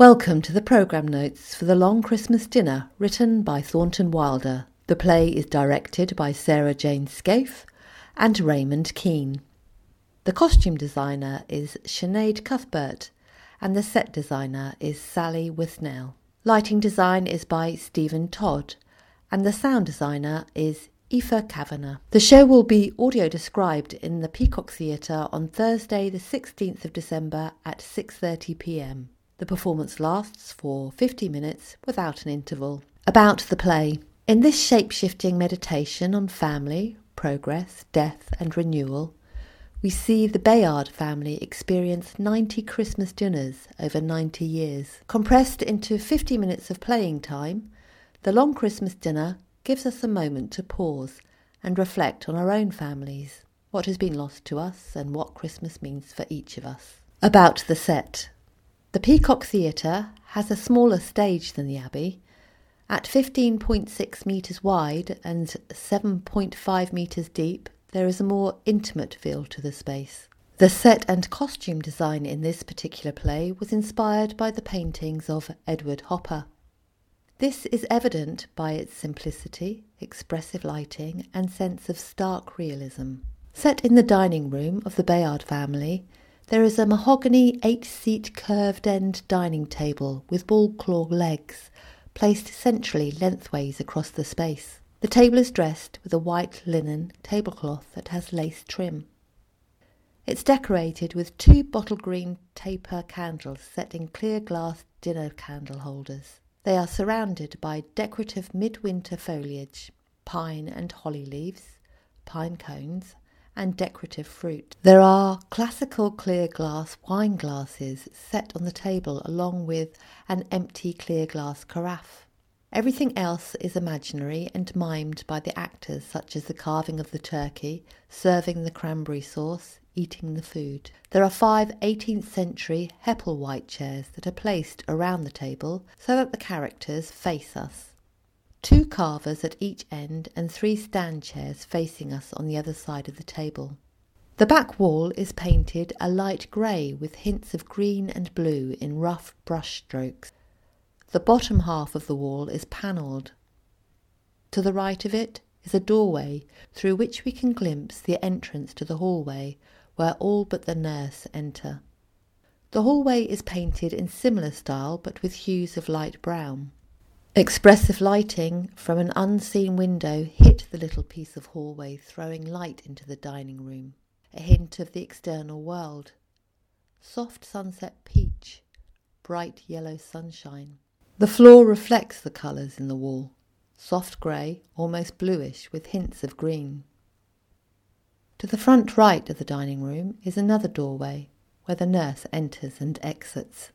Welcome to the programme notes for the Long Christmas Dinner, written by Thornton Wilder. The play is directed by Sarah Jane Scaife and Raymond Keane. The costume designer is Sinead Cuthbert, and the set designer is Sally Withnail. Lighting design is by Stephen Dodd, and the sound designer is Aoife Kavanagh. The show will be audio described in the Peacock Theatre on Thursday the 16th of December at 6:30 p.m. The performance lasts for 50 minutes without an interval. About the play. In this shape-shifting meditation on family, progress, death and renewal, we see the Bayard family experience 90 Christmas dinners over 90 years. Compressed into 50 minutes of playing time, the long Christmas dinner gives us a moment to pause and reflect on our own families, what has been lost to us, and what Christmas means for each of us. About the set. The Peacock Theatre has a smaller stage than the Abbey. At 15.6 metres wide and 7.5 metres deep, there is a more intimate feel to the space. The set and costume design in this particular play was inspired by the paintings of Edward Hopper. This is evident by its simplicity, expressive lighting, and sense of stark realism. Set in the dining room of the Bayard family, there is a mahogany eight seat curved end dining table with ball claw legs placed centrally lengthways across the space. The table is dressed with a white linen tablecloth that has lace trim. It's decorated with two bottle green taper candles set in clear glass dinner candle holders. They are surrounded by decorative midwinter foliage, pine and holly leaves, pine cones, and decorative fruit. There are classical clear glass wine glasses set on the table along with an empty clear glass carafe. Everything else is imaginary and mimed by the actors, such as the carving of the turkey, serving the cranberry sauce, eating the food. There are five 18th century Hepplewhite chairs that are placed around the table so that the characters face us. Two carvers at each end and three stand chairs facing us on the other side of the table. The back wall is painted a light grey with hints of green and blue in rough brush strokes. The bottom half of the wall is panelled. To the right of it is a doorway through which we can glimpse the entrance to the hallway where all but the nurse enter. The hallway is painted in similar style but with hues of light brown. Expressive lighting from an unseen window hit the little piece of hallway, throwing light into the dining room, a hint of the external world. Soft sunset peach, bright yellow sunshine. The floor reflects the colours in the wall, soft grey, almost bluish, with hints of green. To the front right of the dining room is another doorway where the nurse enters and exits.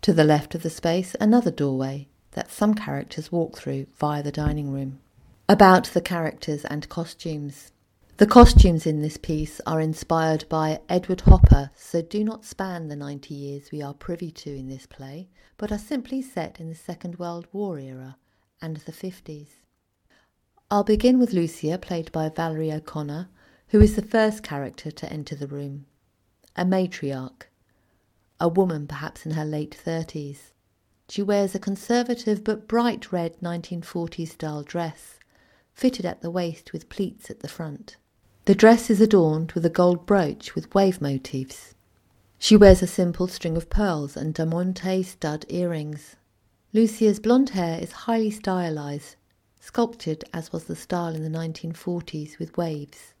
To the left of the space, another doorway that some characters walk through via the dining room. About the characters and costumes. The costumes in this piece are inspired by Edward Hopper, so do not span the 90 years we are privy to in this play, but are simply set in the Second World War era and the 50s. I'll begin with Lucia, played by Valerie O'Connor, who is the first character to enter the room. A matriarch, a woman perhaps in her late thirties. She wears a conservative but bright red 1940s style dress, fitted at the waist with pleats at the front. The dress is adorned with a gold brooch with wave motifs. She wears a simple string of pearls and diamante stud earrings. Lucia's blonde hair is highly stylized, sculpted as was the style in the 1940s with waves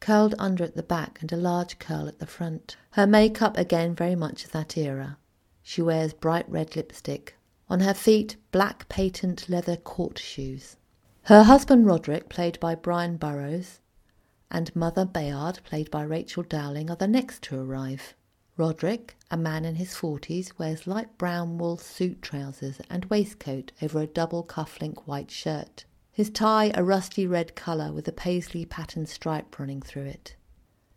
curled under at the back and a large curl at the front. Her makeup again very much of that era. She wears bright red lipstick. On her feet, black patent leather court shoes. Her husband Roderick, played by Brian Burrows, and Mother Bayard, played by Rachel Dowling, are the next to arrive. Roderick, a man in his forties, wears light brown wool suit trousers and waistcoat over a double cuff-link white shirt. His tie a rusty red colour with a paisley pattern stripe running through it.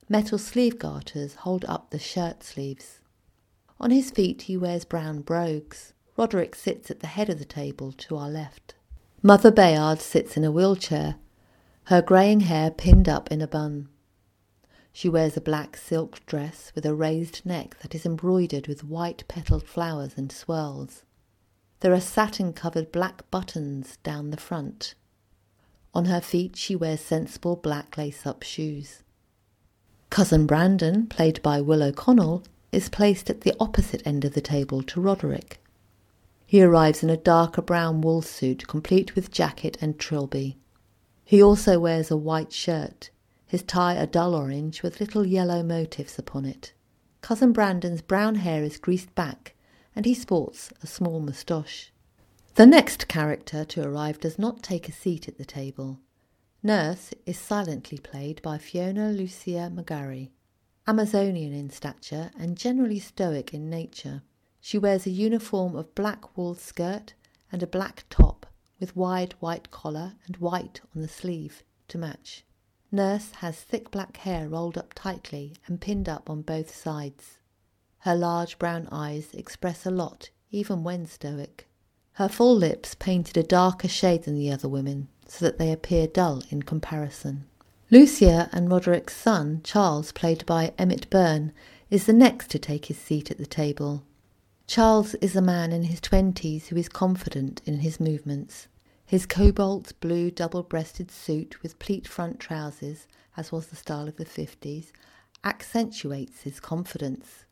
Metal sleeve garters hold up the shirt sleeves. On his feet he wears brown brogues. Roderick sits at the head of the table to our left. Mother Bayard sits in a wheelchair, her greying hair pinned up in a bun. She wears a black silk dress with a raised neck that is embroidered with white petalled flowers and swirls. There are satin covered black buttons down the front. On her feet, she wears sensible black lace up shoes. Cousin Brandon, played by Will O'Connell, is placed at the opposite end of the table to Roderick. He arrives in a darker brown wool suit, complete with jacket and trilby. He also wears a white shirt, his tie a dull orange with little yellow motifs upon it. Cousin Brandon's brown hair is greased back, and he sports a small moustache. The next character to arrive does not take a seat at the table. Nurse is silently played by Fiona Lucia McGarry, Amazonian in stature and generally stoic in nature. She wears a uniform of black wool skirt and a black top with wide white collar and white on the sleeve to match. Nurse has thick black hair rolled up tightly and pinned up on both sides. Her large brown eyes express a lot, even when stoic. Her full lips painted a darker shade than the other women, so that they appear dull in comparison. Lucia and Roderick's son, Charles, played by Emmett Byrne, is the next to take his seat at the table. Charles is a man in his twenties who is confident in his movements. His cobalt blue double breasted suit with pleat front trousers, as was the style of the fifties, accentuates his confidence.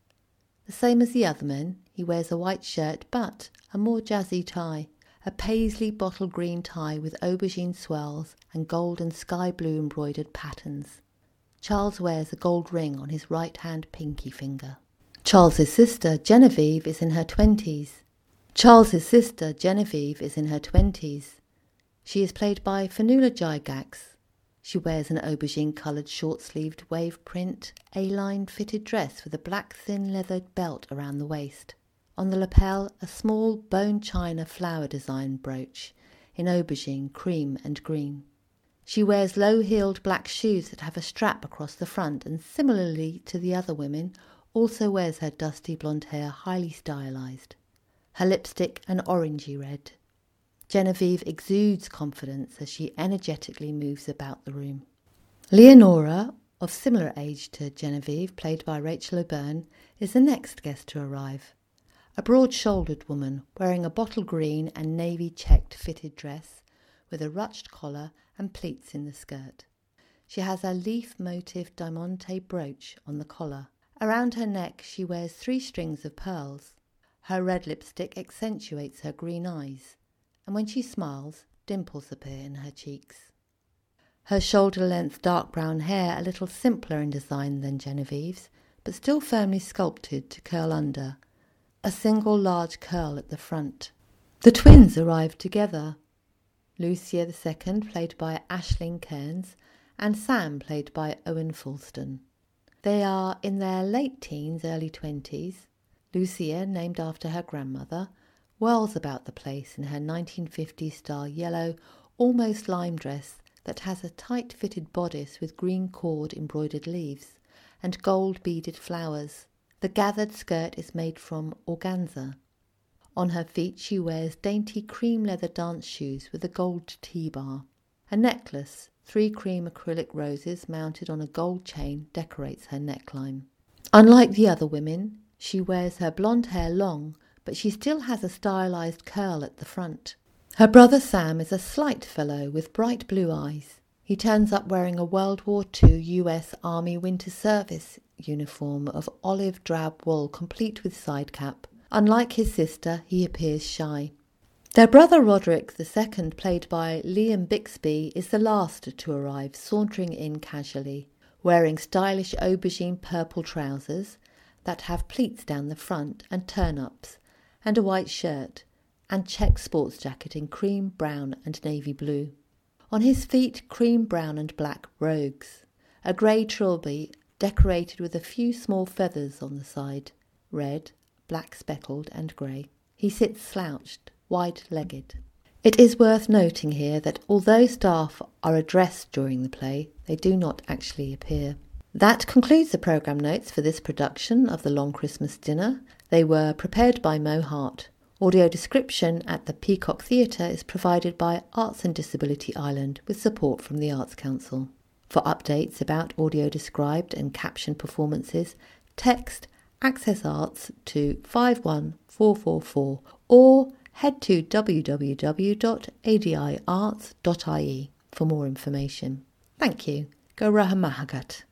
The same as the other men, he wears a white shirt but a more jazzy tie, a paisley bottle green tie with aubergine swirls and gold and sky blue embroidered patterns. Charles wears a gold ring on his right hand pinky finger. Charles's sister, Genevieve, is in her twenties. Charles's sister, Genevieve, is in her twenties. She is played by Fionnuala Gygax. She wears an aubergine coloured short sleeved wave print A line fitted dress with a black thin leathered belt around the waist. On the lapel, a small bone china flower design brooch in aubergine, cream, and green. She wears low heeled black shoes that have a strap across the front and, similarly to the other women, also wears her dusty blonde hair highly stylized. Her lipstick an orangey red. Genevieve exudes confidence as she energetically moves about the room. Leonora, of similar age to Genevieve, played by Rachel O'Byrne, is the next guest to arrive. A broad shouldered woman wearing a bottle green and navy checked fitted dress with a ruched collar and pleats in the skirt. She has a leaf motif diamante brooch on the collar Around her neck she wears three strings of pearls. Her red lipstick accentuates her green eyes, and when she smiles, dimples appear in her cheeks. Her shoulder length dark brown hair a little simpler in design than Genevieve's, but still firmly sculpted to curl under, a single large curl at the front. The twins arrived together. Lucia second, played by Aisling Cairns, and Sam, played by Owen Fulston. They are in their late teens, early twenties. Lucia, named after her grandmother, whirls about the place in her 1950s style yellow, almost lime dress that has a tight fitted bodice with green cord embroidered leaves and gold beaded flowers. The gathered skirt is made from organza. On her feet she wears dainty cream leather dance shoes with a gold T bar. A necklace Three cream acrylic roses mounted on a gold chain decorates her neckline. Unlike the other women, she wears her blonde hair long, but she still has a stylized curl at the front. Her brother Sam is a slight fellow with bright blue eyes. He turns up wearing a World War II US Army Winter Service uniform of olive drab wool complete with side cap. Unlike his sister, he appears shy. Their brother Roderick II, played by Liam Bixby, is the last to arrive, sauntering in casually, wearing stylish aubergine purple trousers that have pleats down the front and turn ups, and a white shirt, and check sports jacket in cream, brown, and navy blue. On his feet, cream, brown, and black brogues, a grey trilby decorated with a few small feathers on the side, red, black speckled, and grey. He sits slouched wide legged. It is worth noting here that although staff are addressed during the play, they do not actually appear. That concludes the programme notes for this production of The Long Christmas Dinner. They were prepared by Mo Hart. Audio description at the Peacock Theatre is provided by Arts and Disability Ireland with support from the Arts Council. For updates about audio described and captioned performances, text Access Arts to 51444 or head to www.adiarts.ie for more information. Thank you. Go Mahagat.